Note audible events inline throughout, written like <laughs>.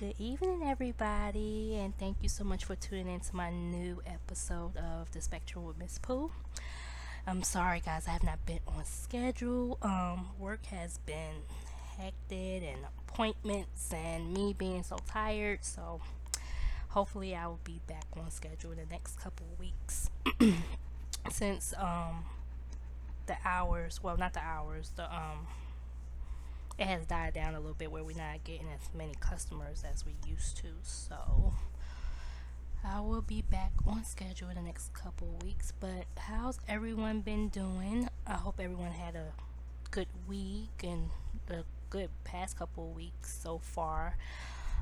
Good evening, everybody, and thank you so much for tuning in to my new episode of The Spectrum with Miss Pooh. I'm sorry, guys, I have not been on schedule. Um, work has been hectic and appointments, and me being so tired. So, hopefully, I will be back on schedule in the next couple weeks. <clears throat> Since um, the hours, well, not the hours, the um, it has died down a little bit where we're not getting as many customers as we used to. So I will be back on schedule in the next couple weeks. But how's everyone been doing? I hope everyone had a good week and a good past couple weeks so far.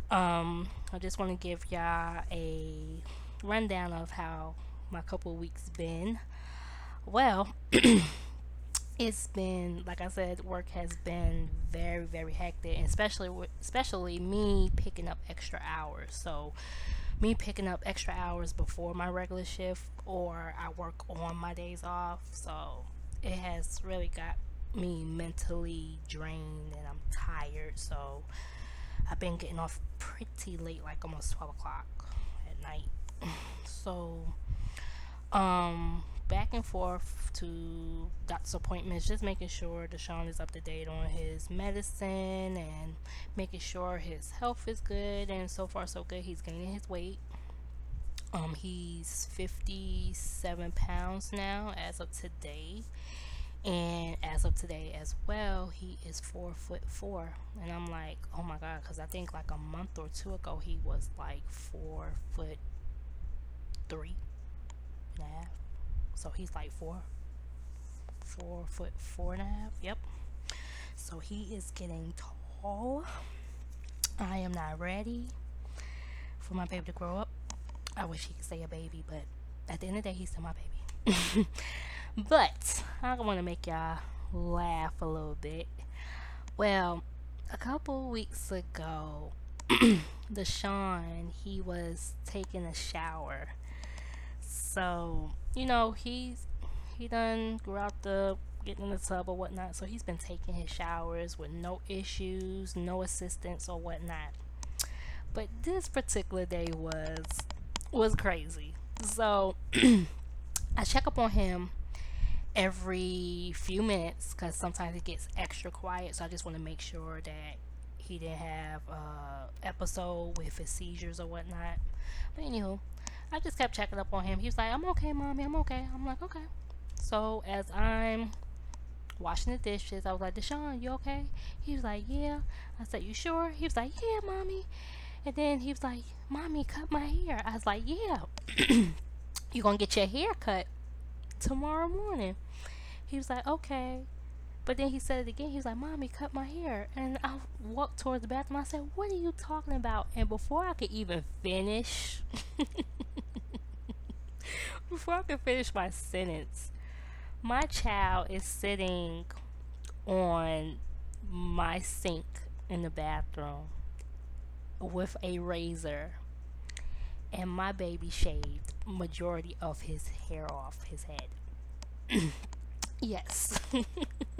Um, I just want to give y'all a rundown of how my couple weeks been. Well, <clears throat> it's been like I said, work has been very very hectic, and especially especially me picking up extra hours. So me picking up extra hours before my regular shift, or I work on my days off. So it has really got me mentally drained, and I'm tired. So I've been getting off pretty late, like almost twelve o'clock at night. <clears throat> So um back and forth to doctor's appointments, just making sure Deshaun is up to date on his medicine and making sure his health is good. And so far, so good. He's gaining his weight. Um, he's 57 pounds now as of today. And as of today as well, he is four foot four. And I'm like, oh my God, because I think like a month or two ago, he was like four foot three and a half so he's like four, four foot four and a half. Yep. So he is getting tall. I am not ready for my baby to grow up. I wish he could stay a baby, but at the end of the day, he's still my baby. <laughs> but I want to make y'all laugh a little bit. Well, a couple weeks ago, <clears throat> the Deshaun, he was taking a shower so, you know, he's he done grew out the getting in the tub or whatnot. So he's been taking his showers with no issues, no assistance or whatnot. But this particular day was was crazy. So <clears throat> I check up on him every few minutes because sometimes it gets extra quiet. So I just want to make sure that he didn't have a episode with his seizures or whatnot. But anywho, I just kept checking up on him. He was like, I'm okay, mommy, I'm okay. I'm like, okay. So as I'm washing the dishes, I was like, Deshaun, you okay? He was like, yeah. I said, you sure? He was like, yeah, mommy. And then he was like, mommy, cut my hair. I was like, yeah. <clears throat> You're gonna get your hair cut tomorrow morning. He was like, okay. But then he said it again. He was like, Mommy, cut my hair. And I walked towards the bathroom. I said, What are you talking about? And before I could even finish, <laughs> before I could finish my sentence, my child is sitting on my sink in the bathroom with a razor and my baby shaved majority of his hair off his head. <clears throat> yes. <laughs>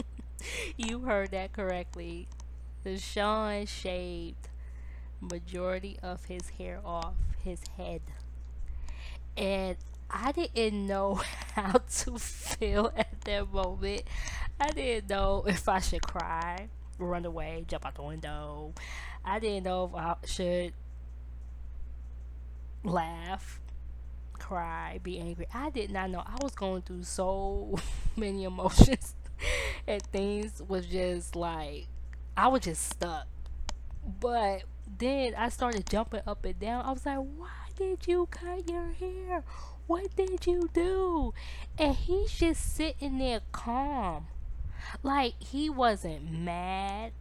you heard that correctly. Deshaun shaved majority of his hair off his head. And I didn't know <laughs> how to feel at that moment. I didn't know if I should cry, run away, jump out the window. I didn't know if I should laugh, cry, be angry. I did not know. I was going through so <laughs> many emotions <laughs> and things was just like I was just stuck. But then I started jumping up and down. I was like, why did you cut your hair? What did you do? And he's just sitting there calm. Like he wasn't mad.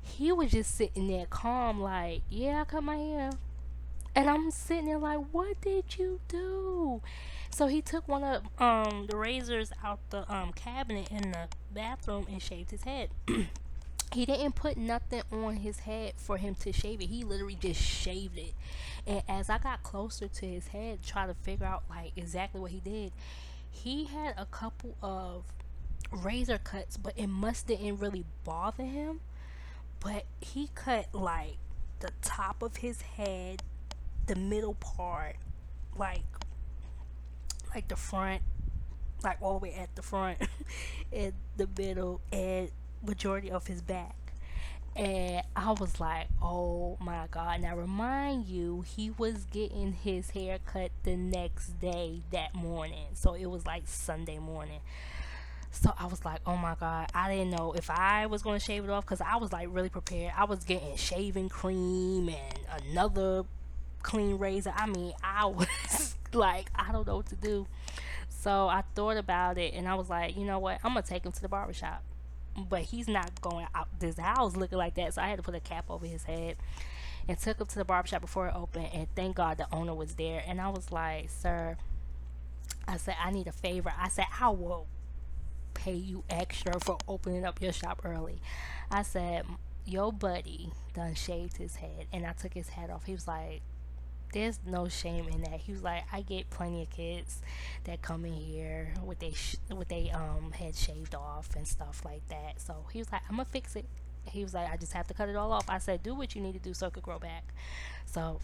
He was just sitting there calm, like, yeah, I cut my hair. And I'm sitting there like, what did you do? So he took one of um the razors out the um cabinet in the bathroom and shaved his head. <clears throat> he didn't put nothing on his head for him to shave it. He literally just shaved it. And as I got closer to his head, trying to figure out like exactly what he did, he had a couple of razor cuts, but it must didn't really bother him. But he cut like the top of his head, the middle part, like like the front, like all the way at the front, <laughs> and the middle, and majority of his back. And I was like, oh my god. Now, remind you, he was getting his hair cut the next day that morning. So it was like Sunday morning. So I was like, oh my god, I didn't know if I was going to shave it off because I was like really prepared. I was getting shaving cream and another clean razor. I mean, I <laughs> was like, I don't know what to do. So I thought about it and I was like, you know what? I'm to take him to the barbershop but he's not going out this house looking like that. So I had to put a cap over his head and took him to the barbershop before it opened. And thank God the owner was there. And I was like, Sir, I said, I need a favor. I said, I will pay you extra for opening up your shop early. I said, Your buddy done shaved his head. And I took his hat off. He was like, there's no shame in that. He was like, I get plenty of kids that come in here with they sh- with they um head shaved off and stuff like that. So he was like, I'm gonna fix it. He was like, I just have to cut it all off. I said, do what you need to do so it could grow back. So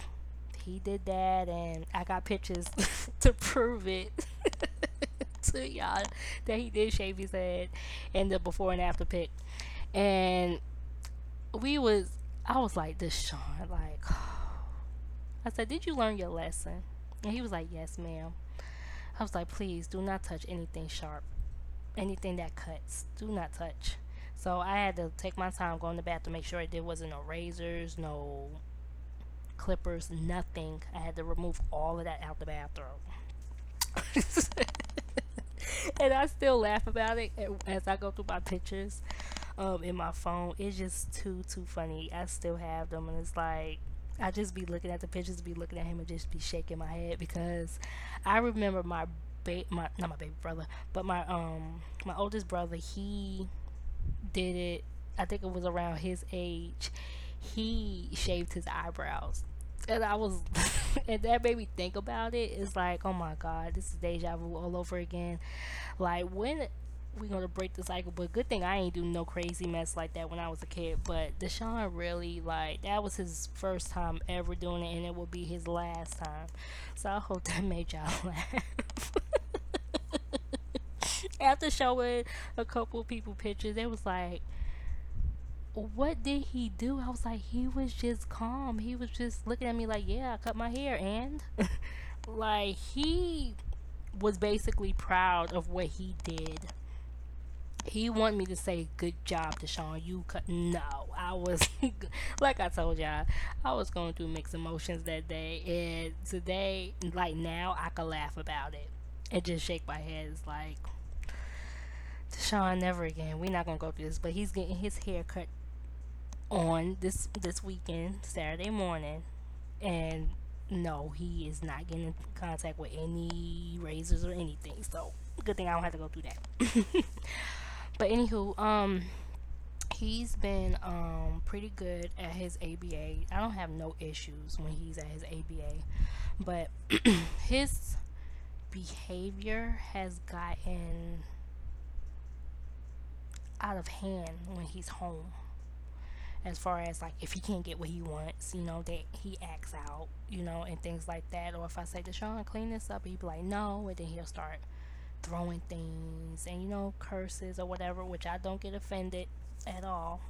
he did that, and I got pictures <laughs> to prove it. <laughs> to y'all that he did shave his head and the before and after pic and we was I was like Deshaun like I said, Did you learn your lesson? And he was like, Yes, ma'am. I was like, Please do not touch anything sharp, anything that cuts. Do not touch. So I had to take my time going to the bathroom, make sure there wasn't no razors, no clippers, nothing. I had to remove all of that out the bathroom. <laughs> and I still laugh about it as I go through my pictures um, in my phone. It's just too, too funny. I still have them, and it's like, I just be looking at the pictures, be looking at him, and just be shaking my head because I remember my ba- my not my baby brother, but my um my oldest brother. He did it. I think it was around his age. He shaved his eyebrows, and I was, <laughs> and that made me think about it. It's like, oh my god, this is deja vu all over again. Like when we're gonna break the cycle. But good thing I ain't do no crazy mess like that when I was a kid. But Deshaun really like that was his first time ever doing it, and it will be his last time. So I hope that <laughs> made y'all laugh. <laughs> After showing a couple people pictures, it was like, what did he do? I was like, he was just calm. He was just looking at me like, yeah, I cut my hair, and <laughs> like he was basically proud of what he did he wanted me to say good job Deshaun. You cut no I was <laughs> like I told y'all I was going through mixed emotions that day and today like now I can laugh about it. And just shake my head. It's like Deshaun never again. We're not gonna go through this. But he's getting his hair cut on this this weekend Saturday morning. And no he is not getting in contact with any razors or anything. So good thing I don't have to go through that <laughs> But anywho, um, he's been um pretty good at his ABA. I don't have no issues when he's at his ABA, but <clears throat> his behavior has gotten out of hand when he's home. As far as like if he can't get what he wants, you know, that he acts out, you know, and things like that. Or if I say, Deshaun, clean this up, he'd be like, no, and then he'll start throwing things and you know curses or whatever which i don't get offended at all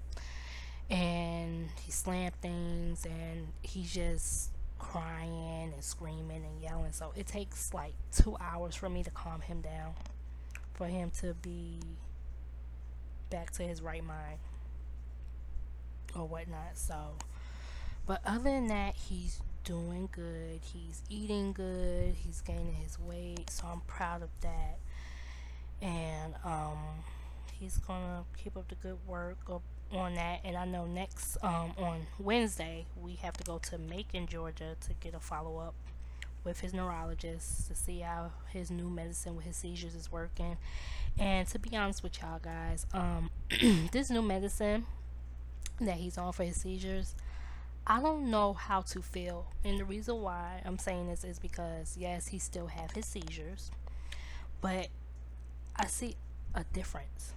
and he slammed things and he's just crying and screaming and yelling so it takes like two hours for me to calm him down for him to be back to his right mind or whatnot so but other than that he's doing good. He's eating good. He's gaining his weight. So I'm proud of that. And um, he's gonna keep up the good work on that. And I know next um, on Wednesday we have to go to Macon, Georgia, to get a follow up with his neurologist to see how his new medicine with his seizures is working. And to be honest with y'all guys, um, <clears throat> this new medicine that he's on for his seizures I don't know how to feel. And the reason why I'm saying this is because yes, he still have his seizures, but I see a difference.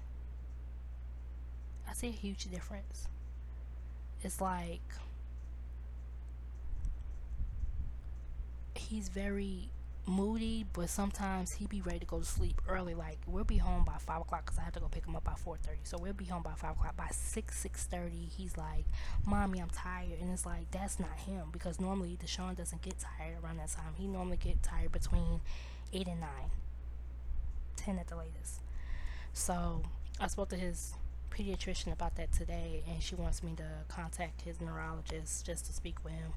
I see a huge difference. It's like he's very moody, but sometimes he be ready to go to sleep early. Like we'll be home by five o'clock because I have to go pick him up by four thirty. So we'll be home by five o'clock. By six six thirty, he's like, "Mommy, I'm tired," and it's like that's not him because normally Deshaun doesn't get tired around that time. He normally get tired between eight and nine ten at the latest. So I spoke to his pediatrician about that today, and she wants me to contact his neurologist just to speak with him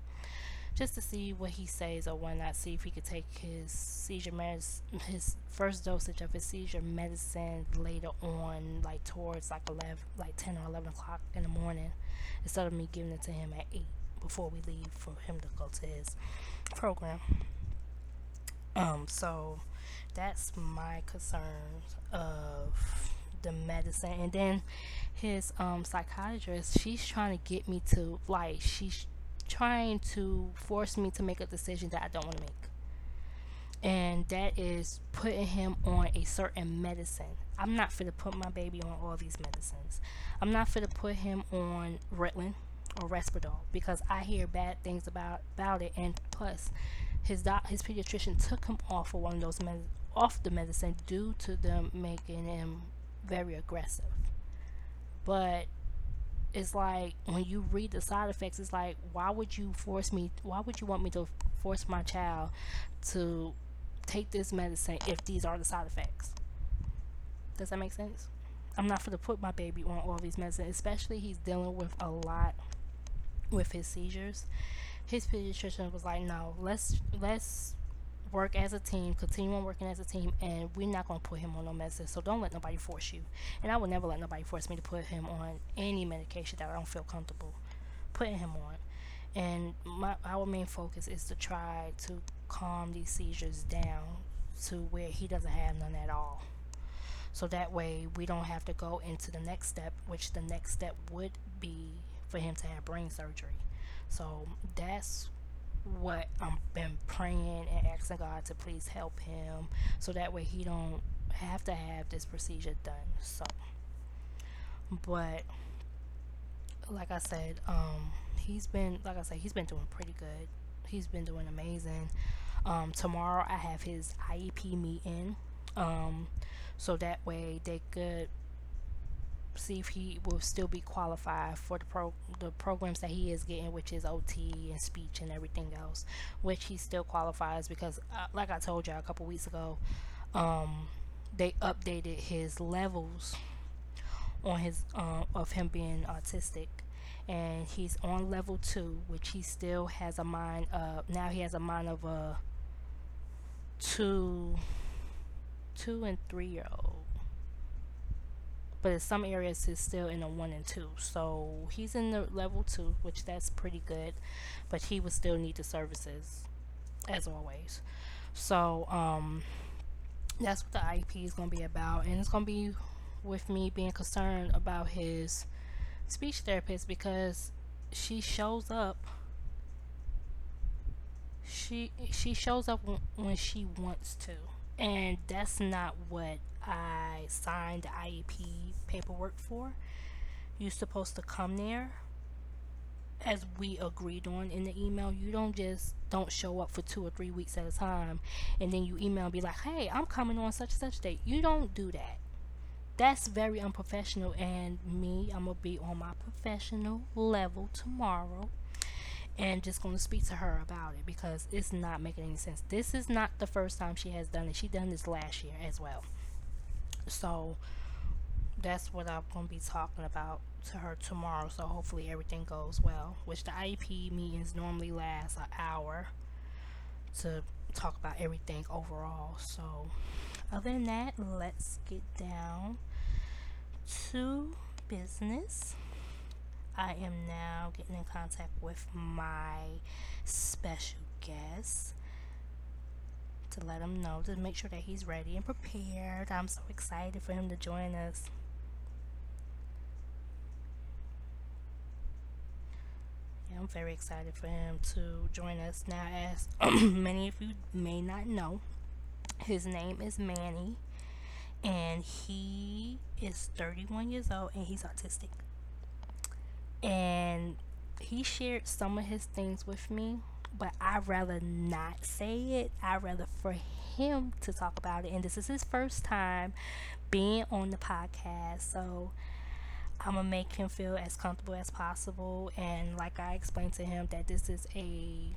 just to see what he says or why not see if he could take his seizure medicine his first dosage of his seizure medicine later on like towards like 11 like 10 or 11 o'clock in the morning instead of me giving it to him at 8 before we leave for him to go to his program um so that's my concerns of the medicine and then his um psychiatrist she's trying to get me to like she's trying to force me to make a decision that I don't want to make. And that is putting him on a certain medicine. I'm not fit to put my baby on all these medicines. I'm not fit to put him on Ritalin or Risperdal because I hear bad things about about it. And plus, his doc, his pediatrician took him off of one of those med- off the medicine due to them making him very aggressive. But it's like when you read the side effects, it's like, why would you force me? Why would you want me to force my child to take this medicine if these are the side effects? Does that make sense? I'm not going to put my baby on all these medicines, especially he's dealing with a lot with his seizures. His pediatrician was like, no, let's let's work as a team, continue on working as a team, and we're not to put him on no medicine. So don't let nobody force you. And I would never let nobody force me to put him on any medication that I don't feel comfortable putting him on. And my our main focus is to try to calm these seizures down to where he doesn't have none at all. So that way we don't have to go into the next step, which the next step would be for him to have brain surgery. So that's what I've been praying and asking God to please help him so that way he don't have to have this procedure done. So but like I said, um he's been like I said, he's been doing pretty good. He's been doing amazing. Um tomorrow I have his IEP meeting. Um so that way they could see if he will still be qualified for the pro the programs that he is getting, which is OT and speech and everything else, which he still qualifies because, uh, like I told you a couple weeks ago, um, they updated his levels on his um, of him being autistic. And he's on level two which he still has a mind of now he has a mind of a two two and three year old but in some areas he's still in a one and two. So he's in the level two, which that's pretty good, but he would still need the services as always. So um, that's what the IEP is going to be about, and it's going to be with me being concerned about his speech therapist because she shows up she she shows up when she wants to and that's not what I signed the IEP paperwork for. You're supposed to come there as we agreed on in the email. You don't just don't show up for two or three weeks at a time and then you email and be like, hey, I'm coming on such and such date. You don't do that. That's very unprofessional and me, I'm gonna be on my professional level tomorrow and just to speak to her about it because it's not making any sense. This is not the first time she has done it. She done this last year as well. So that's what I'm going to be talking about to her tomorrow. So hopefully everything goes well. Which the IEP meetings normally last an hour to talk about everything overall. So other than that, let's get down to business. I am now getting in contact with my special guest to let him know to make sure that he's ready and prepared. I'm so excited for him to join us. Yeah, I'm very excited for him to join us. Now, as <clears throat> many of you may not know, his name is Manny, and he is 31 years old and he's autistic. And he shared some of his things with me but I'd rather not say it. I'd rather for him to talk about it. And this is his first time being on the podcast. So I'm going to make him feel as comfortable as possible. And like I explained to him, that this is a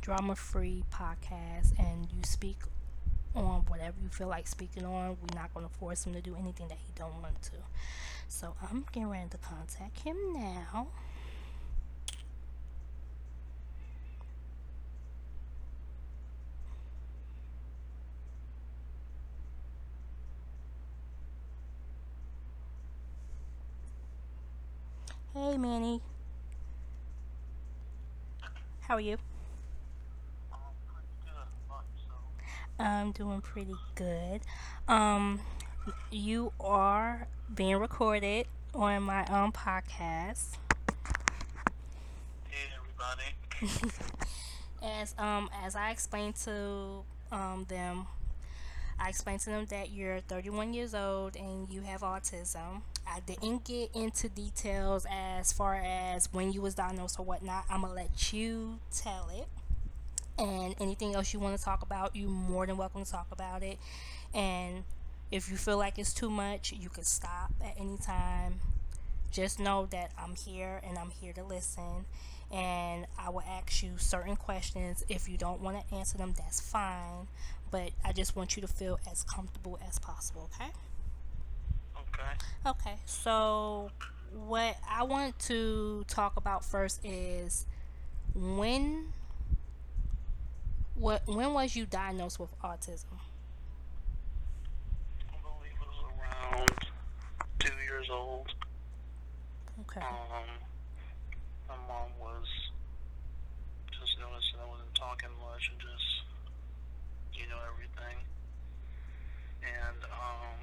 drama free podcast and you speak on whatever you feel like speaking on. We're not going to force him to do anything that he don't want to. So I'm getting ready to contact him now. Hey Manny. How are you? I'm doing pretty good. Um, you are being recorded on my own podcast. Hey everybody. <laughs> as um as I explained to um them, I explained to them that you're 31 years old and you have autism. I didn't get into details as far as when you was diagnosed or whatnot. I'm gonna let you tell it and anything else you want to talk about, you're more than welcome to talk about it. And if you feel like it's too much, you can stop at any time. Just know that I'm here and I'm here to listen. And I will ask you certain questions. If you don't want to answer them, that's fine. But I just want you to feel as comfortable as possible, okay? Okay. Okay, so what I want to talk about first is when what when was you diagnosed with autism? I believe it was around two years old. Okay. Um, my mom was just noticing I wasn't talking much and just, you know, everything. And, um,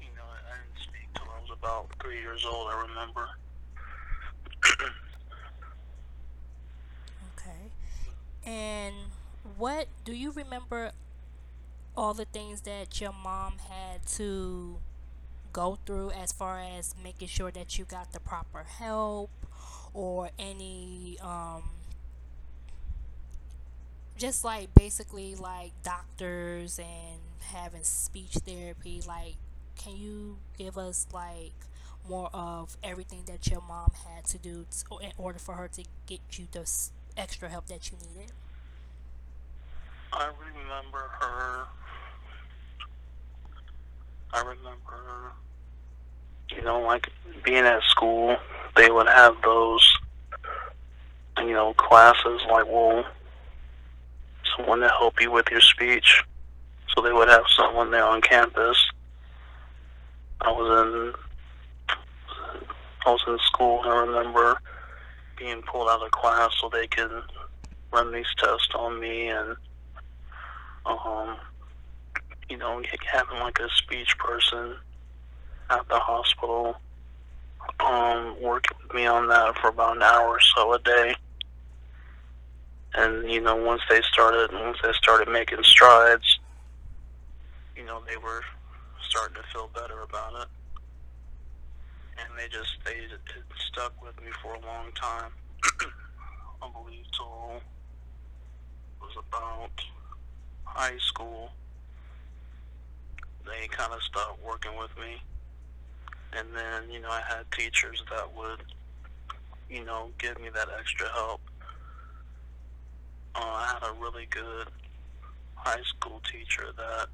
you know, I didn't speak till I was about three years old, I remember. <clears throat> Okay. And what do you remember all the things that your mom had to go through as far as making sure that you got the proper help or any um just like basically like doctors and having speech therapy like can you give us like more of everything that your mom had to do to, in order for her to get you the extra help that you needed I remember her. I remember, her you know, like being at school, they would have those, you know, classes like, well, someone to help you with your speech. So they would have someone there on campus. I was in, I was in school. I remember being pulled out of class so they could run these tests on me and um, you know, having like a speech person at the hospital um, working with me on that for about an hour or so a day. And you know, once they started, once they started making strides, you know, they were starting to feel better about it, and they just they stuck with me for a long time. I believe till was about high school, they kind of stopped working with me. And then, you know, I had teachers that would, you know, give me that extra help. Uh, I had a really good high school teacher that,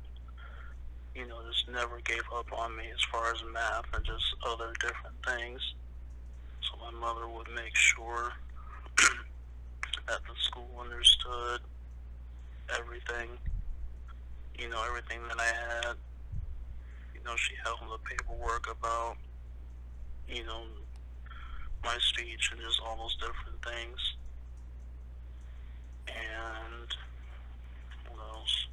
you know, just never gave up on me as far as math and just other different things. So my mother would make sure <clears throat> that the school understood everything, you know, everything that I had. You know, she held the paperwork about, you know, my speech and just all those different things. And what else?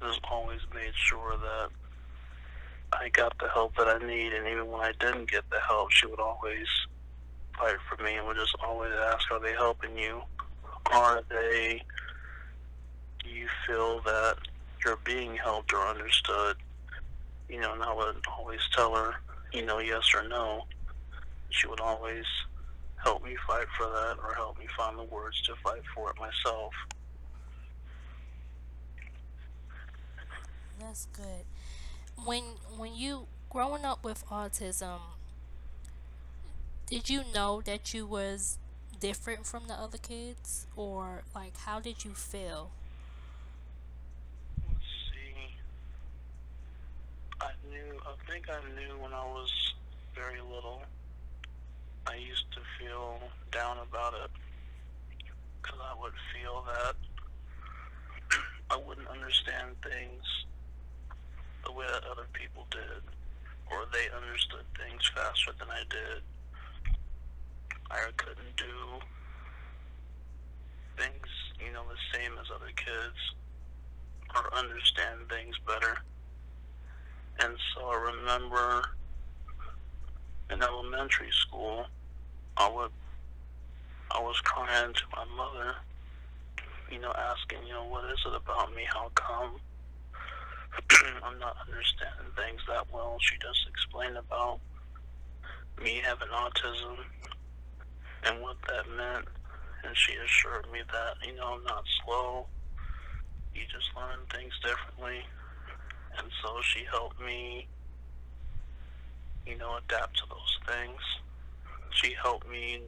Just always made sure that I got the help that I need, and even when I didn't get the help, she would always fight for me and would just always ask, "Are they helping you? Are they? Do you feel that you're being helped or understood?" You know, and I would always tell her, you know, yes or no. She would always help me fight for that or help me find the words to fight for it myself. That's good. When when you growing up with autism, did you know that you was different from the other kids or like how did you feel? Let's see. I knew, I think I knew when I was very little. I used to feel down about it because I would feel that <clears throat> I wouldn't understand things the way that other people did, or they understood things faster than I did. I couldn't do things, you know, the same as other kids, or understand things better. And so I remember in elementary school, I would, I was crying to my mother, you know, asking, you know, what is it about me? How come <clears throat> I'm not understanding things that well? She just explained about me having autism and what that meant. And she assured me that, you know, I'm not slow. You just learn things differently. So she helped me, you know, adapt to those things. She helped me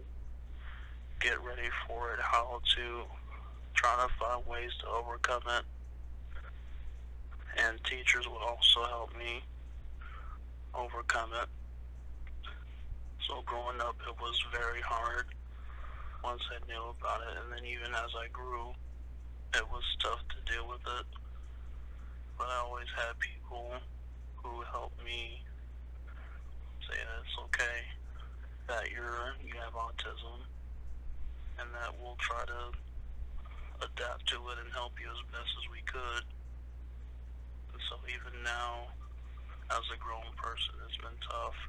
get ready for it, how to try to find ways to overcome it. And teachers would also help me overcome it. So growing up, it was very hard once I knew about it. And then even as I grew, it was tough to deal with it. But I always had people who helped me say that it's okay that you're you have autism and that we'll try to adapt to it and help you as best as we could. And so even now, as a grown person, it's been tough.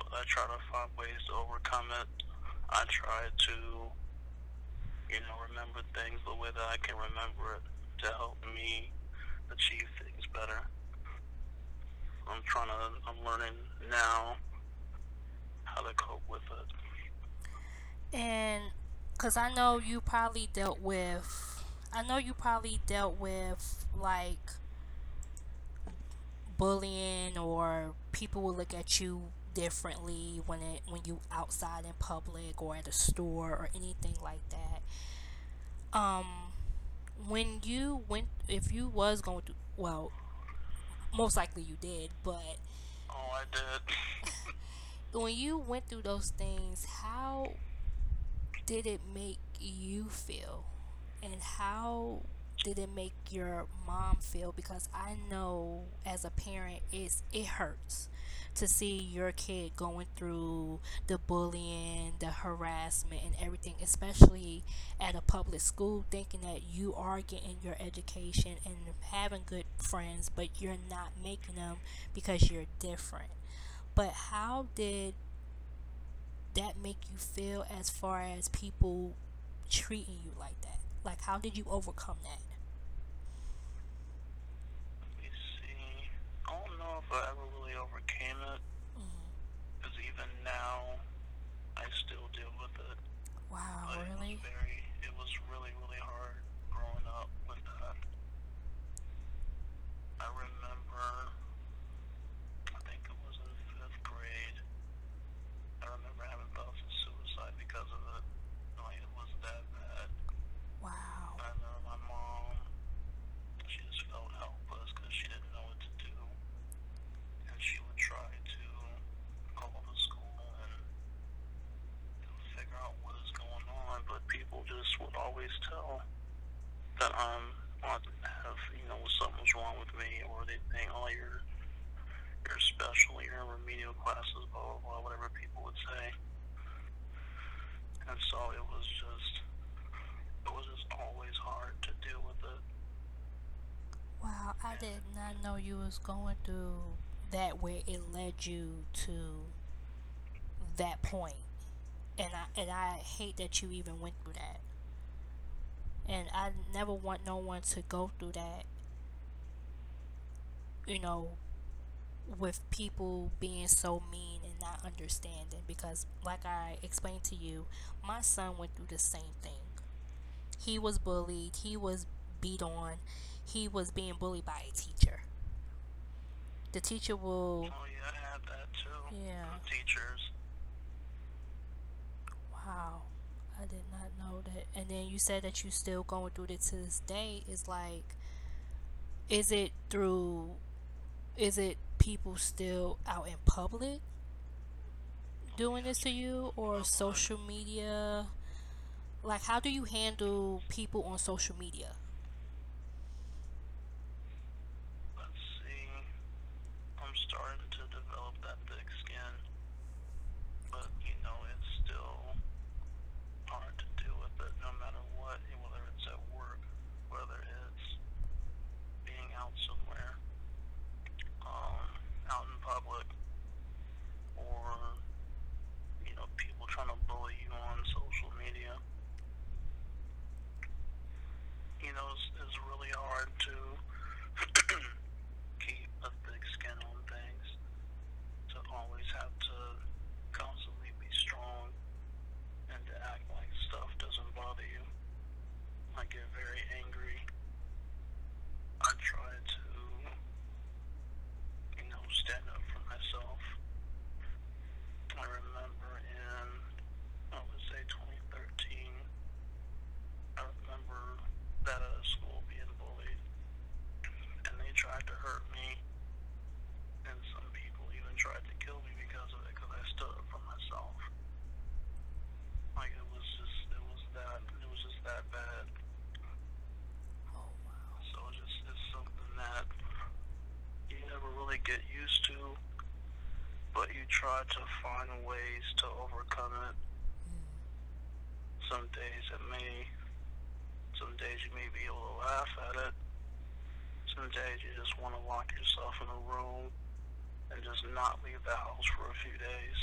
But I try to find ways to overcome it. I try to, you know, remember things the way that I can remember it to help me achieve things better. I'm trying to, I'm learning now how to cope with it. And because I know you probably dealt with, I know you probably dealt with like bullying or people will look at you differently when it when you outside in public or at a store or anything like that. Um, when you went, if you was going to, well, most likely you did, but Oh, I did. <laughs> when you went through those things, how did it make you feel? And how did it make your mom feel? Because I know as a parent it's it hurts to see your kid going through the bullying, the harassment and everything, especially at a public school, thinking that you are getting your education and having good friends, but you're not making them because you're different. But how did that make you feel as far as people treating you like that? Like, how did you overcome that? Let me see. I don't know if I ever overcame it. Mm. Because even now, I still deal with it. Wow, But it really? was very, it was really, really hard growing up with that. I remember, I think it was in fifth grade. I remember having thoughts of suicide because of it. Like, it was that bad. Wow. I know my mom, she just felt helpless because she didn't know what to do. And she would try to call the school and you know, figure out what is going on, but people just would always tell that I'm I have you know something's wrong with me, or they think, oh, you're you're special, you're in remedial classes, blah blah blah, whatever people would say. And so it was just it was just always hard to deal with it. Wow, I not know you was going through that where it led you to that point. And I and I hate that you even went through that. And I never want no one to go through that. You know, with people being so mean and not understanding because like I explained to you, my son went through the same thing. He was bullied, he was beat on, he was being bullied by a teacher. The teacher will Oh yeah, I had that too. Yeah. From teachers. Wow. I did not know that. And then you said that you still going through it to this day. Is like is it through is it people still out in public doing this to you or social media? Like how do you handle people on social media? Let's see. I'm starting to develop that thick skin. But, you know, it's still hard to deal with it no matter what, whether it's at work, whether it's being out somewhere, um, out in public, or, you know, people trying to bully you on social media. You know, it's, it's really hard to keep a thick skin on things. To always have to constantly be strong and to act like stuff doesn't bother you. I get very angry. I try to, you know, stand up for myself. I remember in, I would say 2013, I remember that at a school being bullied and they tried to hurt me, and some people even tried to kill me because of it, because I stood up for myself. Like it was just, it was that, it was just that bad. Oh wow. So it just it's something that you never really get used to, but you try to find ways to overcome it. Some days it may, some days you may be able to laugh at it. Some days you just want to lock yourself in a room and just not leave the house for a few days.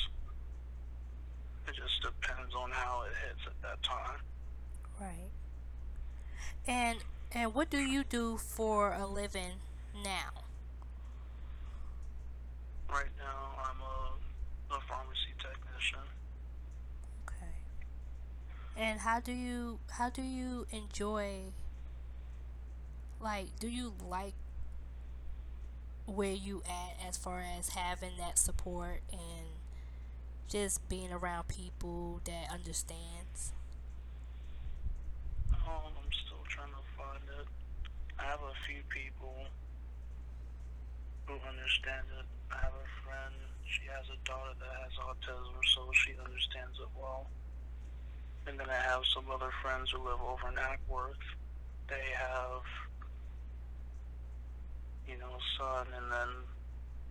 It just depends on how it hits at that time. Right. And and what do you do for a living now? Right now, I'm a, a pharmacy technician. Okay. And how do you how do you enjoy like do you like where you at as far as having that support and just being around people that understands? Um, I'm still trying to find it. I have a few people who understand it. I have a friend, she has a daughter that has autism, so she understands it well. And then I have some other friends who live over in Acworth. They have, you know, a son, and then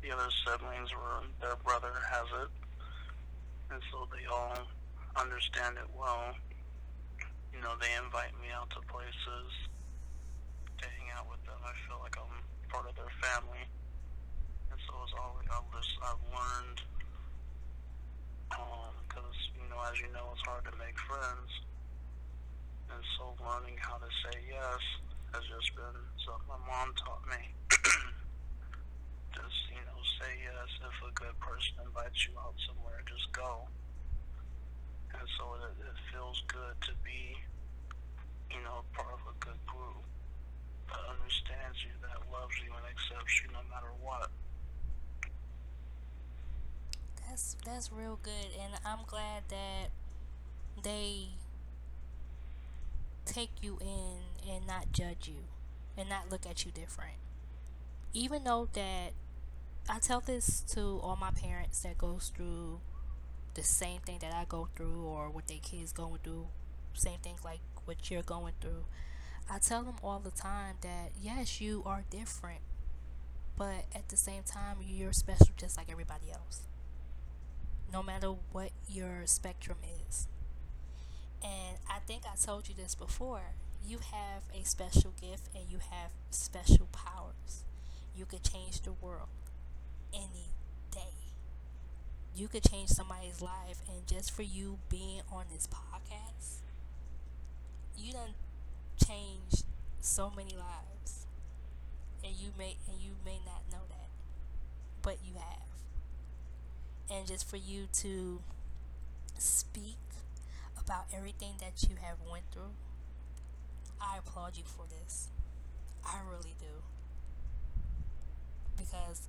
the other siblings, or their brother has it. And so they all understand it well you know, they invite me out to places to hang out with them. I feel like I'm part of their family. And so it's always, I've, I've learned, Um, because, you know, as you know, it's hard to make friends. And so learning how to say yes has just been something my mom taught me. <clears throat> just, you know, say yes if a good person invites you out somewhere, just go and so it, it feels good to be, you know, part of a good group that understands you, that loves you, and accepts you no matter what. That's that's real good and I'm glad that they take you in and not judge you and not look at you different. Even though that I tell this to all my parents that goes through the same thing that I go through or what their kids going through, same thing like what you're going through. I tell them all the time that yes, you are different, but at the same time, you're special just like everybody else. No matter what your spectrum is. And I think I told you this before. You have a special gift and you have special powers. You could change the world any day. You could change somebody's life, and just for you being on this podcast, you done changed so many lives, and you may and you may not know that. but you have. And just for you to speak about everything that you have went through, I applaud you for this. I really do. Because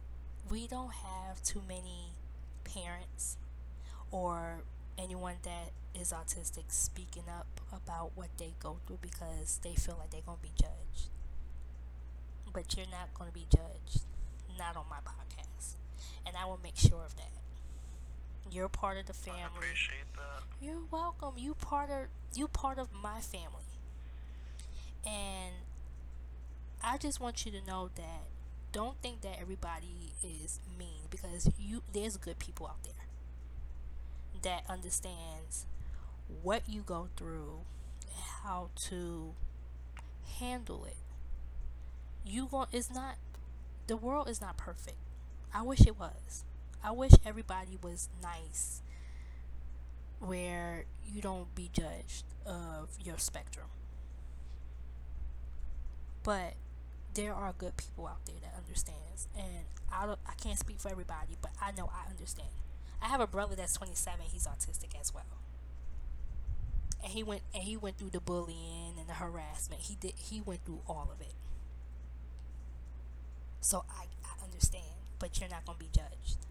we don't have too many parents or anyone that is autistic speaking up about what they go through because they feel like they're going to be judged. But you're not going to be judged. Not on my podcast. And I will make sure of that. You're part of the family. I appreciate that. You're welcome. You part of you part of my family. And I just want you to know that don't think that everybody is mean because you there's good people out there that understands what you go through, how to handle it. You want it's not the world is not perfect. I wish it was. I wish everybody was nice where you don't be judged of your spectrum. But there are good people out there that understands and I, don't, I can't speak for everybody but i know i understand. I have a brother that's 27 he's autistic as well. And he went and he went through the bullying and the harassment. He did he went through all of it. So i, I understand but you're not going to be judged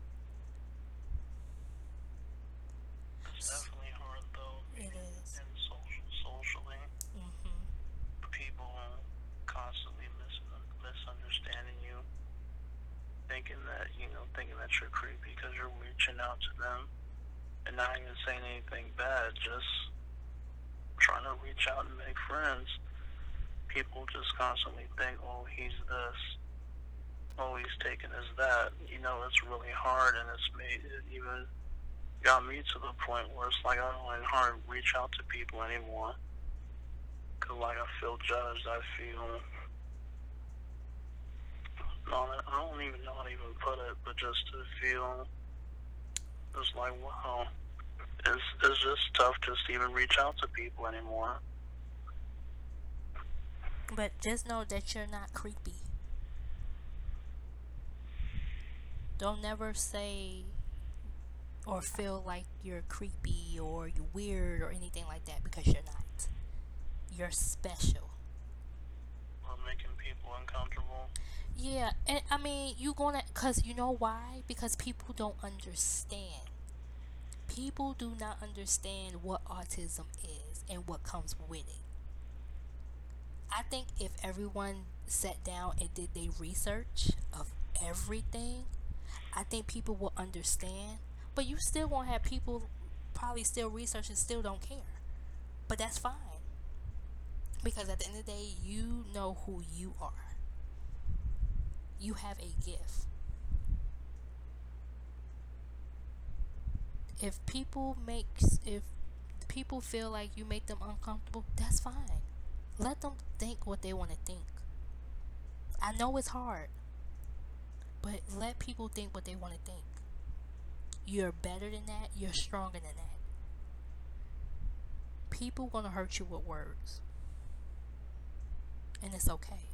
it's definitely hard though it is and social, socially mm-hmm. people constantly misunderstanding you, thinking that you know, thinking that you're creepy because you're reaching out to them, and not even saying anything bad, just trying to reach out and make friends. People just constantly think, oh, he's this, oh, he's taking us that. You know, it's really hard, and it's made it even got me to the point where it's like I don't even hard reach out to people anymore. Cause like I feel judged, I feel no, I don't even know how to even put it, but just to feel it's like wow, it's it's just tough just to even reach out to people anymore. But just know that you're not creepy. Don't never say or feel like you're creepy or you're weird or anything like that because you're not. You're special. Or making people uncomfortable. Yeah, and I mean, you're gonna, cause you know why? Because people don't understand. People do not understand what autism is and what comes with it. I think if everyone sat down and did their research of everything, I think people will understand. But you still won't have people probably still research and still don't care. But that's fine. Because at the end of the day, you know who you are you have a gift. If people make if people feel like you make them uncomfortable, that's fine. Let them think what they want to think. I know it's hard, but let people think what they want to think. You're better than that, you're stronger than that. People gonna hurt you with words. And it's okay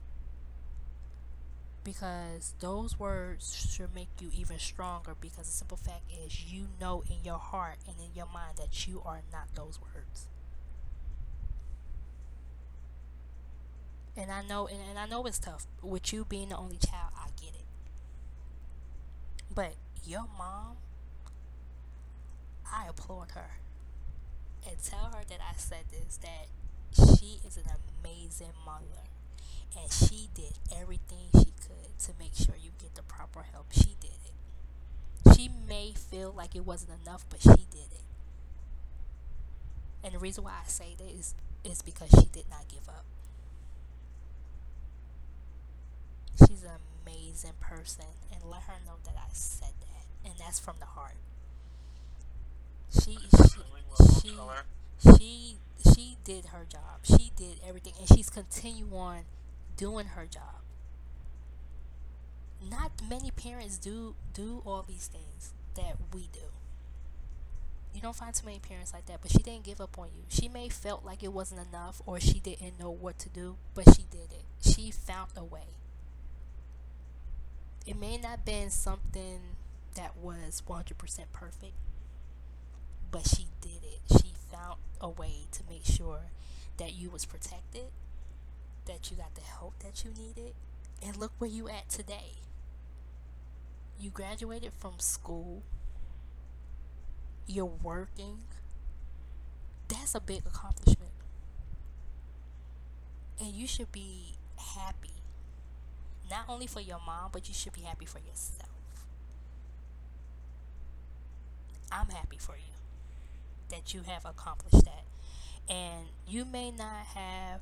because those words should make you even stronger because the simple fact is you know in your heart and in your mind that you are not those words and i know and, and i know it's tough with you being the only child i get it but your mom i applaud her and tell her that i said this that she is an amazing mother and she did everything she could to make sure you get the proper help. She did it. She may feel like it wasn't enough, but she did it. And the reason why I say that is is because she did not give up. She's an amazing person, and let her know that I said that, and that's from the heart. She she she she, she did her job. She did everything, and she's continue on doing her job. Not many parents do do all these things that we do. You don't find too many parents like that, but she didn't give up on you. She may felt like it wasn't enough or she didn't know what to do, but she did it. She found a way. it may not been something that was 100% perfect, but she did it. She found a way to make sure that you was protected, that you got the help that you needed, and look where you at today. You graduated from school. You're working. That's a big accomplishment. And you should be happy. Not only for your mom, but you should be happy for yourself. I'm happy for you that you have accomplished that. And you may not have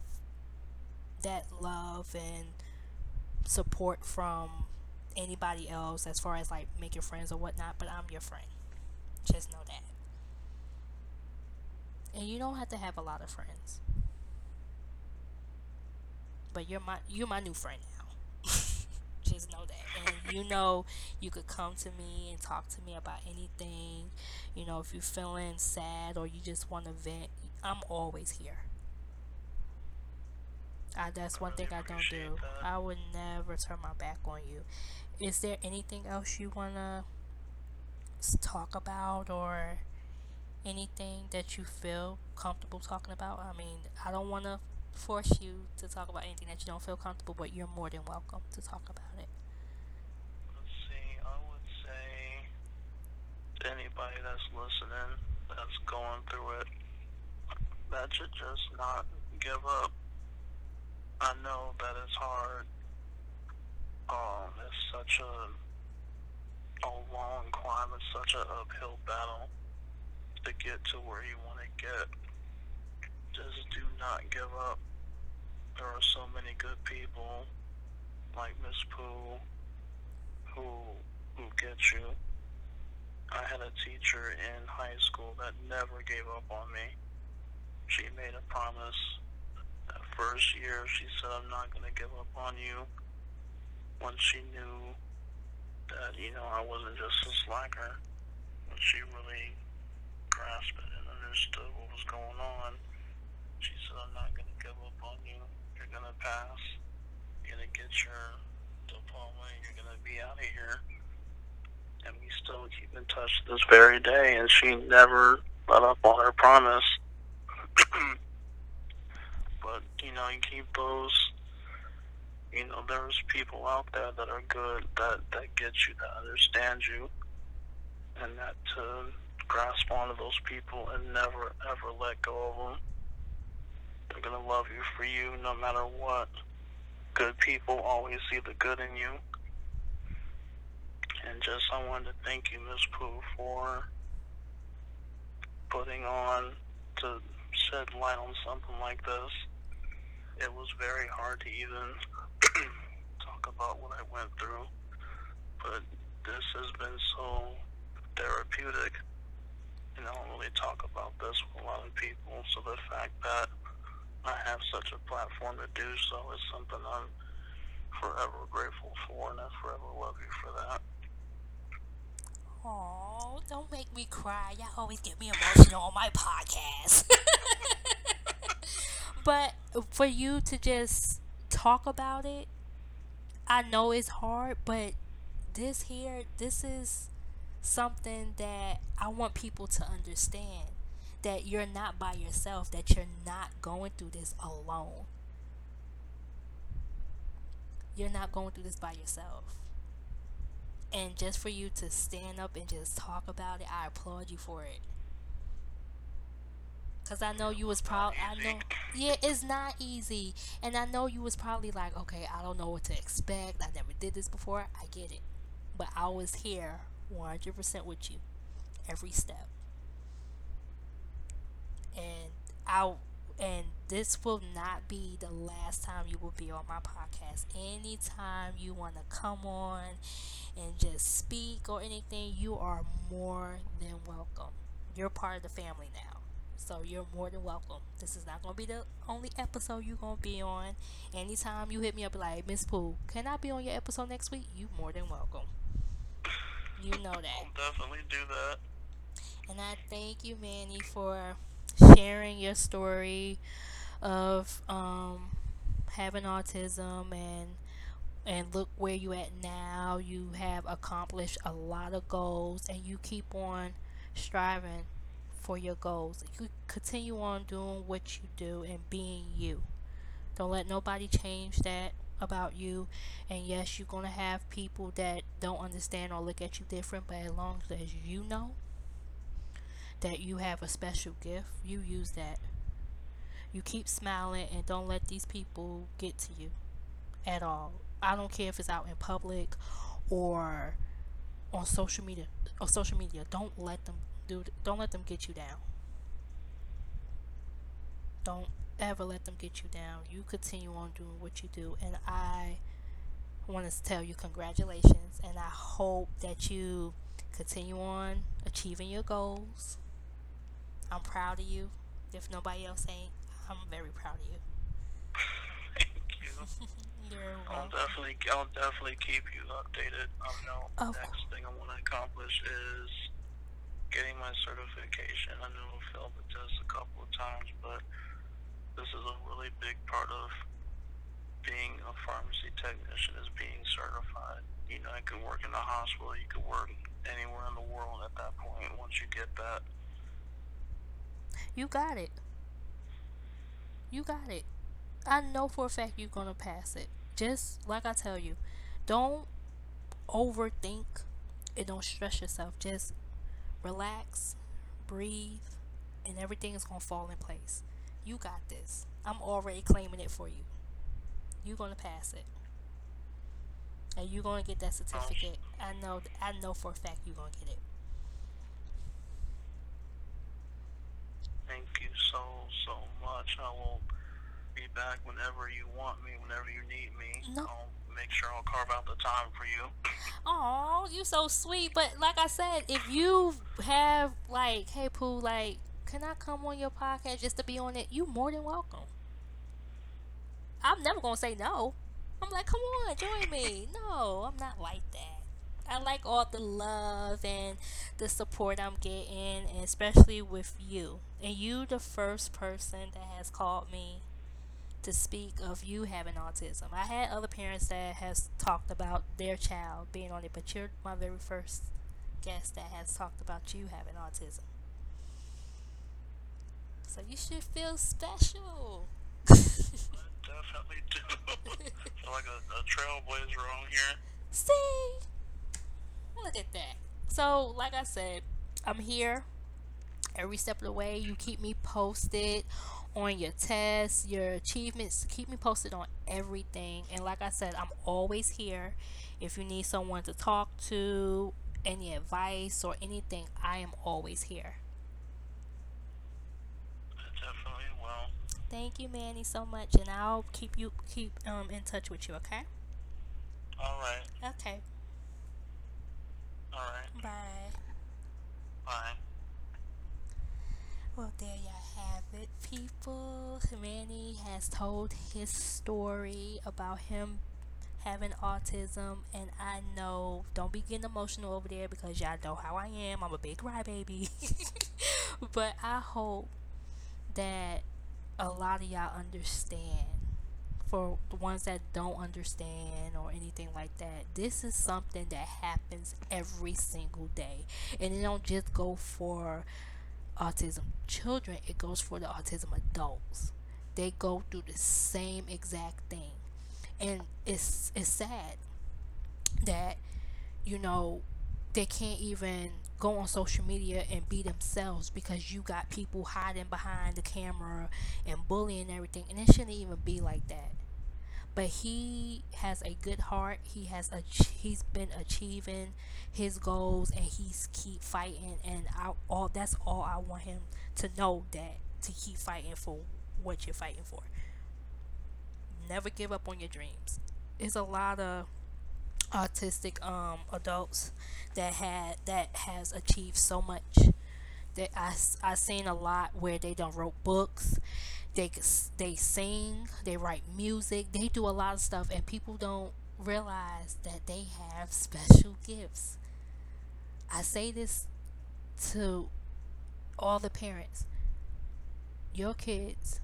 that love and support from anybody else as far as like making friends or whatnot, but I'm your friend. Just know that. And you don't have to have a lot of friends. But you're my you're my new friend now. <laughs> Just know that. And you know you could come to me and talk to me about anything. You know, if you're feeling sad or you just want to vent, I'm always here. I, that's one thing I don't do. I would never turn my back on you. Is there anything else you want to talk about or anything that you feel comfortable talking about? I mean, I don't want to force you to talk about anything that you don't feel comfortable, but you're more than welcome to talk about it. Let's see, I would say to anybody that's listening, that's going through it, that should just not give up. I know that it's hard. Um, it's such a a long climb. It's such an uphill battle to get to where you want to get. Just do not give up. There are so many good people like Miss Pooh who who get you. I had a teacher in high school that never gave up on me. She made a promise that first year. She said, "I'm not going to give up on you." Once she knew that you know I wasn't just a slacker, when she really grasped it and understood what was going on, she said, "I'm not going to give up on you. You're going to pass. You're going to get your diploma. And you're going to be out of here." And we still keep in touch this very day. And she never let up on her promise. <clears throat> but you know, you keep those you know, there's people out there that are good, that, that get you, that understand you, and that to grasp onto those people and never, ever let go of them. They're going to love you for you no matter what. Good people always see the good in you. And just, I wanted to thank you, Miss Pooh, for putting on to shed light on something like this. It was very hard to even <clears throat> talk about what I went through, but this has been so therapeutic. And I don't really talk about this with a lot of people, so the fact that I have such a platform to do so is something I'm forever grateful for, and I forever love you for that. Oh, don't make me cry. Y'all always get me emotional on my podcast. <laughs> but for you to just talk about it I know it's hard, but this here, this is something that I want people to understand that you're not by yourself, that you're not going through this alone. You're not going through this by yourself. And just for you to stand up and just talk about it, I applaud you for it. Cause I know you was probably I know yeah it's not easy and I know you was probably like okay I don't know what to expect I never did this before I get it but I was here 100% with you every step and I and this will not be the last time you will be on my podcast anytime you want to come on and just speak or anything you are more than welcome you're part of the family now so you're more than welcome. This is not gonna be the only episode you're gonna be on. Anytime you hit me up like Miss Pooh, can I be on your episode next week? You more than welcome. You know that. I'll definitely do that. And I thank you, Manny, for sharing your story of um, having autism and and look where you at now. You have accomplished a lot of goals and you keep on striving for your goals. You continue on doing what you do and being you. Don't let nobody change that about you. And yes, you're going to have people that don't understand or look at you different, but as long as you know that you have a special gift, you use that. You keep smiling and don't let these people get to you at all. I don't care if it's out in public or on social media or social media. Don't let them do don't let them get you down. Don't ever let them get you down. You continue on doing what you do and I want to tell you congratulations and I hope that you continue on achieving your goals. I'm proud of you. If nobody else ain't, I'm very proud of you. Thank you. <laughs> You're I'll definitely, I'll definitely keep you updated. I know the next thing I want to accomplish is getting my certification. I know I failed the test a couple of times, but this is a really big part of being a pharmacy technician is being certified. You know, you can work in a hospital, you can work anywhere in the world at that point once you get that. You got it. You got it. I know for a fact you're gonna pass it. Just like I tell you, don't overthink and don't stress yourself. Just relax, breathe, and everything is gonna fall in place. You got this. I'm already claiming it for you. You're gonna pass it. And you're gonna get that certificate. I know I know for a fact you're gonna get it. Thank you so so much. I will be back whenever you want me, whenever you need me. No. I'll make sure I'll carve out the time for you. Oh, you so sweet. But like I said, if you have like, hey Pooh, like, can I come on your podcast just to be on it? You more than welcome. I'm never gonna say no. I'm like, come on, join me. No, I'm not like that. I like all the love and the support I'm getting, and especially with you. And you, the first person that has called me to speak of you having autism. I had other parents that has talked about their child being on it, but you're my very first guest that has talked about you having autism. So you should feel special. definitely do. <laughs> feel like a, a trailblazer on here. <laughs> See? Look at that. So, like I said, I'm here every step of the way. You keep me posted on your tests, your achievements. Keep me posted on everything. And like I said, I'm always here. If you need someone to talk to, any advice or anything, I am always here. definitely will. Thank you, Manny, so much, and I'll keep you keep um in touch with you. Okay. All right. Okay. All right. Bye. Bye. Well, there y'all have it, people. Manny has told his story about him having autism, and I know, don't be getting emotional over there because y'all know how I am. I'm a big crybaby. <laughs> but I hope that a lot of y'all understand. For the ones that don't understand or anything like that, this is something that happens every single day, and it don't just go for autism children, it goes for the autism adults. They go through the same exact thing. And it's it's sad that you know they can't even go on social media and be themselves because you got people hiding behind the camera and bullying everything and it shouldn't even be like that but he has a good heart. He has a he's been achieving his goals and he's keep fighting and I all that's all I want him to know that to keep fighting for what you're fighting for. Never give up on your dreams. it's a lot of autistic um adults that had that has achieved so much that I I seen a lot where they don't wrote books they they sing, they write music, they do a lot of stuff, and people don't realize that they have special gifts. I say this to all the parents. Your kids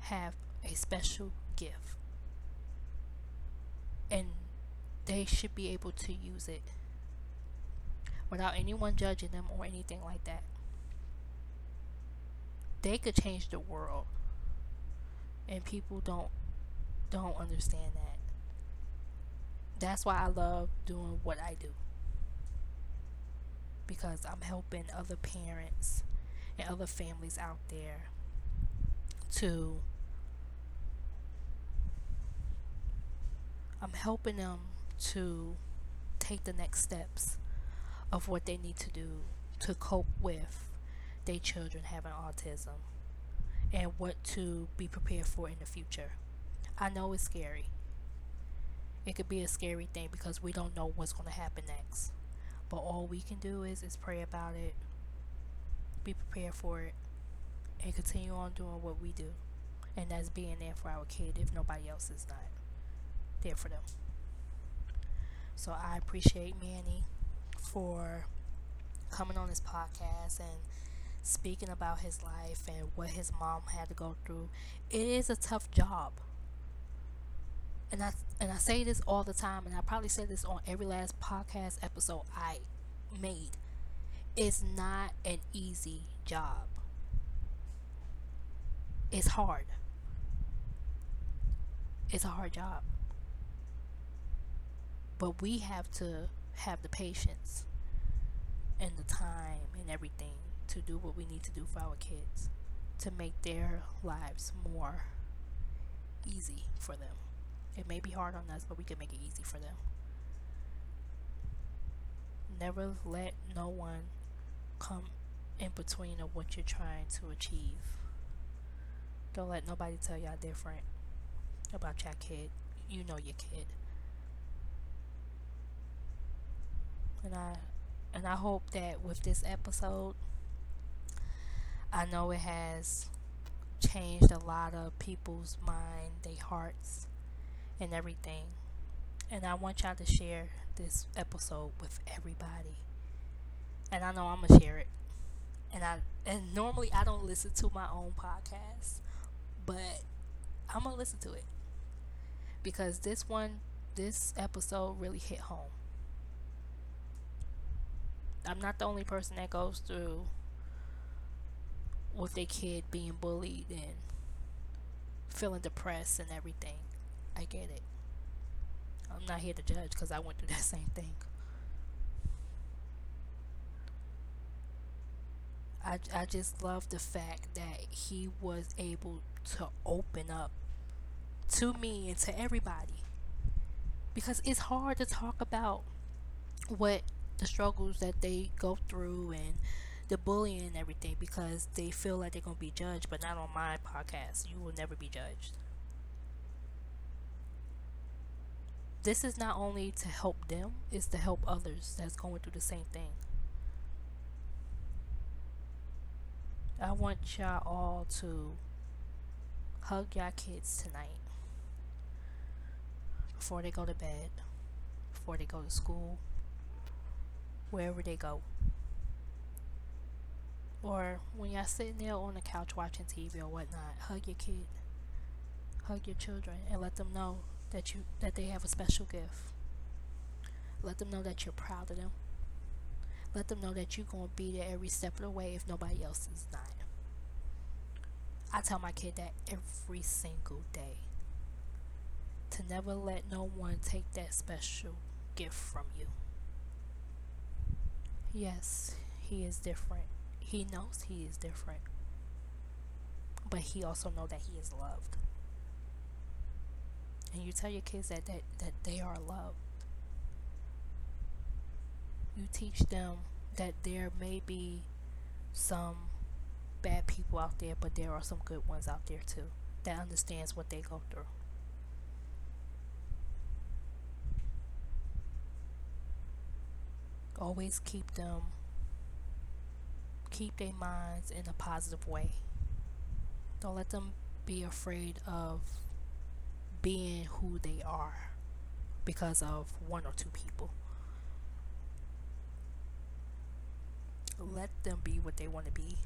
have a special gift. and they should be able to use it without anyone judging them or anything like that. They could change the world. And people don't don't understand that. That's why I love doing what I do. Because I'm helping other parents and other families out there to I'm helping them to take the next steps of what they need to do to cope with their children having autism and what to be prepared for in the future. I know it's scary. It could be a scary thing because we don't know what's going to happen next. But all we can do is is pray about it, be prepared for it, and continue on doing what we do. And that's being there for our kid if nobody else is not there for them. So I appreciate Manny for coming on this podcast and speaking about his life and what his mom had to go through. It is a tough job. And I and I say this all the time and I probably said this on every last podcast episode I made. It's not an easy job. It's hard. It's a hard job. But we have to have the patience and the time and everything to do what we need to do for our kids to make their lives more easy for them. It may be hard on us, but we can make it easy for them. Never let no one come in between of what you're trying to achieve. Don't let nobody tell y'all different about your kid. You know your kid. And I and I hope that with this episode I know it has changed a lot of people's mind, their hearts and everything. And I want y'all to share this episode with everybody. And I know I'm gonna share it. And I and normally I don't listen to my own podcast, but I'm gonna listen to it because this one, this episode really hit home. I'm not the only person that goes through with their kid being bullied and feeling depressed and everything. I get it. I'm not here to judge because I went through <laughs> that same thing. I, I just love the fact that he was able to open up to me and to everybody because it's hard to talk about what the struggles that they go through and the bullying and everything because they feel like they're going to be judged, but not on my podcast. You will never be judged. This is not only to help them, it's to help others that's going through the same thing. I want y'all all to hug your kids tonight before they go to bed, before they go to school, wherever they go. Or when y'all sitting there on the couch watching TV or whatnot, hug your kid, hug your children, and let them know that you that they have a special gift. Let them know that you're proud of them. Let them know that you're gonna be there every step of the way if nobody else is not. I tell my kid that every single day. To never let no one take that special gift from you. Yes, he is different. He knows he is different. But he also know that he is loved. And you tell your kids that, that, that they are loved. You teach them that there may be some bad people out there, but there are some good ones out there too that understands what they go through. Always keep them keep their minds in a positive way. Don't let them be afraid of being who they are because of one or two people. Let them be what they want to be.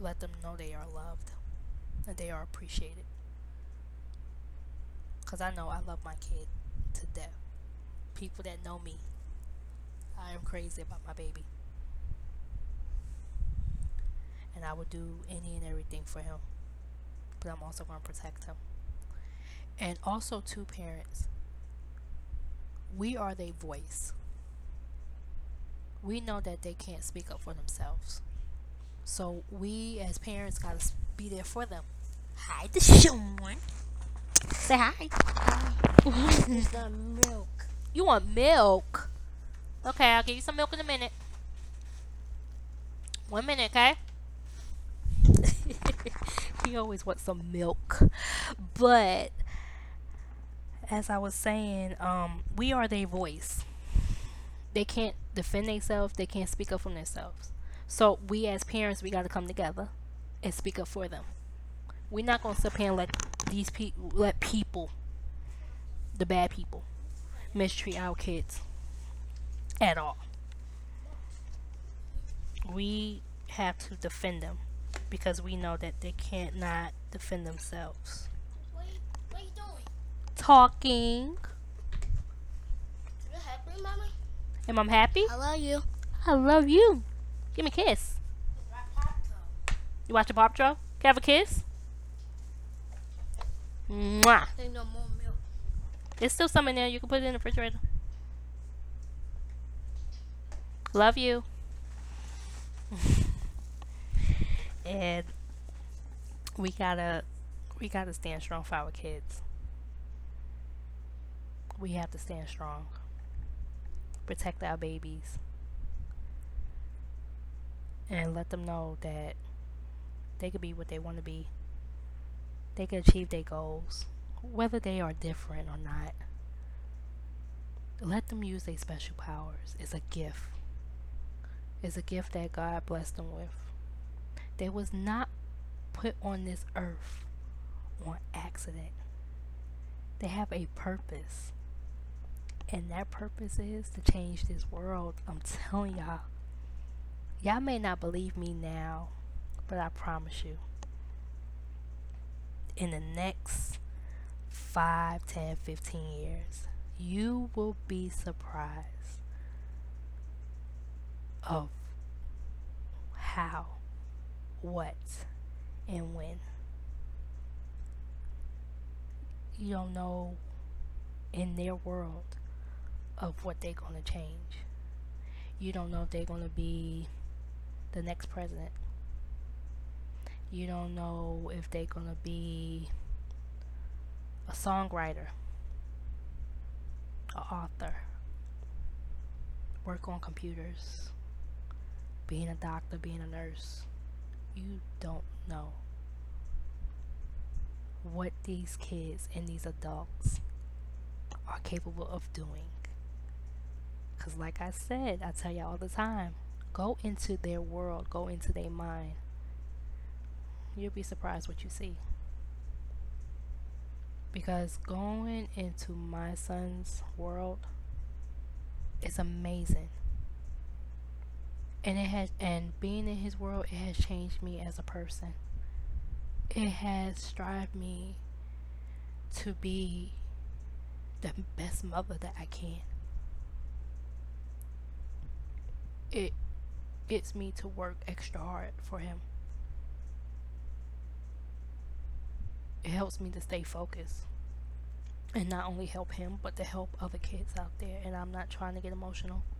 Let them know they are loved and they are appreciated. Because I know I love my kid to death. People that know me, I am crazy about my baby. And I would do any and everything for him. But I'm also going to protect him. And also, two parents, we are their voice. We know that they can't speak up for themselves. So we as parents gotta be there for them. Hi, Deshaun. Say hi. It's the milk. You want milk? Okay, I'll give you some milk in a minute. One minute, okay? <laughs> he always wants some milk. But as I was saying, um, we are their voice. They can't defend themselves, they can't speak up for themselves. So we as parents we gotta come together and speak up for them. We're not gonna sit here and let these people let people the bad people mistreat our kids at all. We have to defend them because we know that they can't not defend themselves. What you, what you doing? Talking. You happy, Mama? Am I happy? I love you. I love you. Give me a kiss. You watch a Paw Patrol? Can I have a kiss? Mwah. There's still some in there. You can put it in the refrigerator. Love you. <laughs> and we gotta we gotta stand strong for our kids. We have to stand strong. Protect our babies. And let them know that they could be what they want to be. They can achieve their goals whether they are different or not. Let them use their special powers. It's a gift. It's a gift that God blessed them with. They was not put on this earth on accident. They have a purpose. And that purpose is to change this world. I'm telling y'all. Y'all may not believe me now, but I promise you. In the next 5, 10, 15 years, you will be surprised of how, what, and when. You don't know in their world of what they're going to change. You don't know if they're going to be the next president. You don't know if they're going to be a songwriter, an author, work on computers, being a doctor, being a nurse. You don't know what these kids and these adults are capable of doing. Because, like I said, I tell you all the time go into their world, go into their mind. You'll be surprised what you see because going into my son's world is amazing. And it has and being in his world it has changed me as a person. It has strived me to be the best mother that I can. It gets me to work extra hard for him it helps me to stay focused and not only help him but to help other kids out there and i'm not trying to get emotional. <laughs>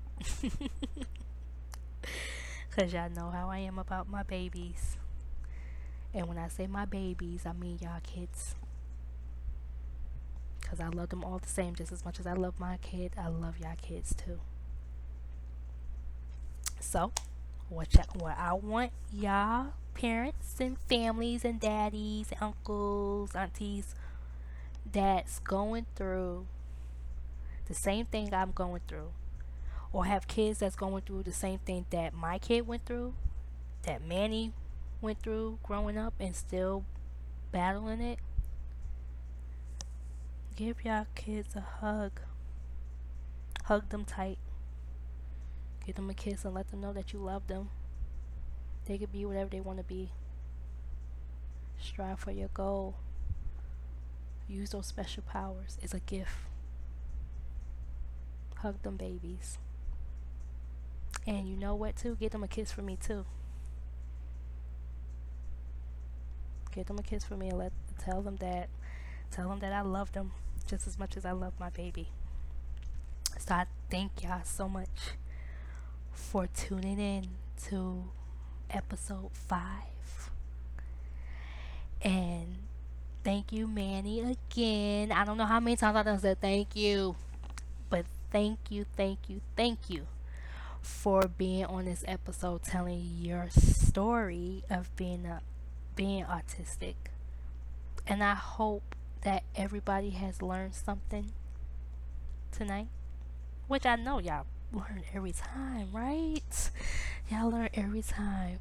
Because y'all know how i am about my babies. And when i say my babies i mean y'all kids. Because i love them all the same just as much as i love my kid i love y'all kids too. So what, y'all, what i want y'all parents and families and daddies, uncles, aunties that's going through the same thing I'm going through, or have kids that's going through the same thing that my kid went through, that Manny went through growing up and still battling it. Give y'all kids a hug. Hug them tight. Give them a kiss and let them know that you love them. They could be whatever they want to be. Strive for your goal. Use those special powers. It's a gift. Hug them babies. And you know what, too? Give them a kiss for me, too. Give them a kiss for me and let tell them that tell them that I love them just as much as I love my baby. So I thank y'all so much for tuning in to episode five. And thank you, Manny, again. I don't know how many times I done said thank you. But thank you, thank you, thank you for being on this episode telling your story of being a being autistic. And I hope that everybody has learned something tonight. Which I know y'all learn every time, right? Y'all learn every time.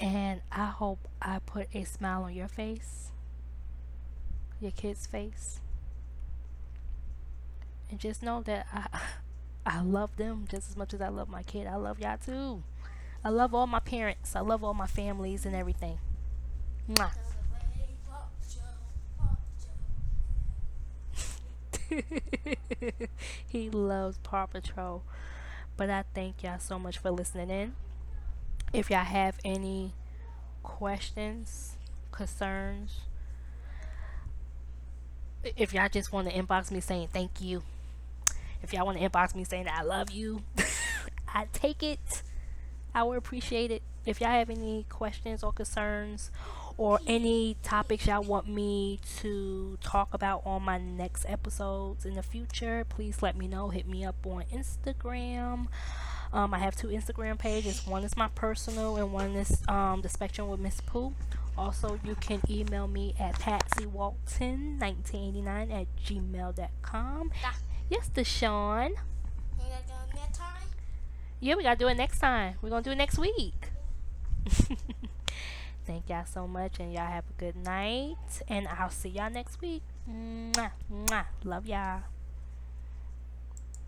And I hope I put a smile on your face, your kid's face. And just know that I <laughs> I love them just as much as I love my kid. I love y'all too. I love all my parents. I love all my families and everything. Mwah. <laughs> he loves Paw Patrol. But I thank y'all so much for listening in. If y'all have any questions, concerns, if y'all just want to inbox me saying thank you, if y'all want to inbox me saying I love you, <laughs> I take it. I would appreciate it. If y'all have any questions or concerns or any topics y'all want me to talk about on my next episodes in the future, please let me know. Hit me up on Instagram. Um, I have two Instagram pages. One is my personal, and one is um, the Spectrum with Miss Pooh. Also, you can email me at patsywalton1989 at gmail.com. Yes, Deshaun. You gotta go next time? Yeah, we gotta do it next time. We're gonna do it next week. <laughs> Thank y'all so much, and y'all have a good night. And I'll see y'all next week. Mwah, mwah. Love y'all.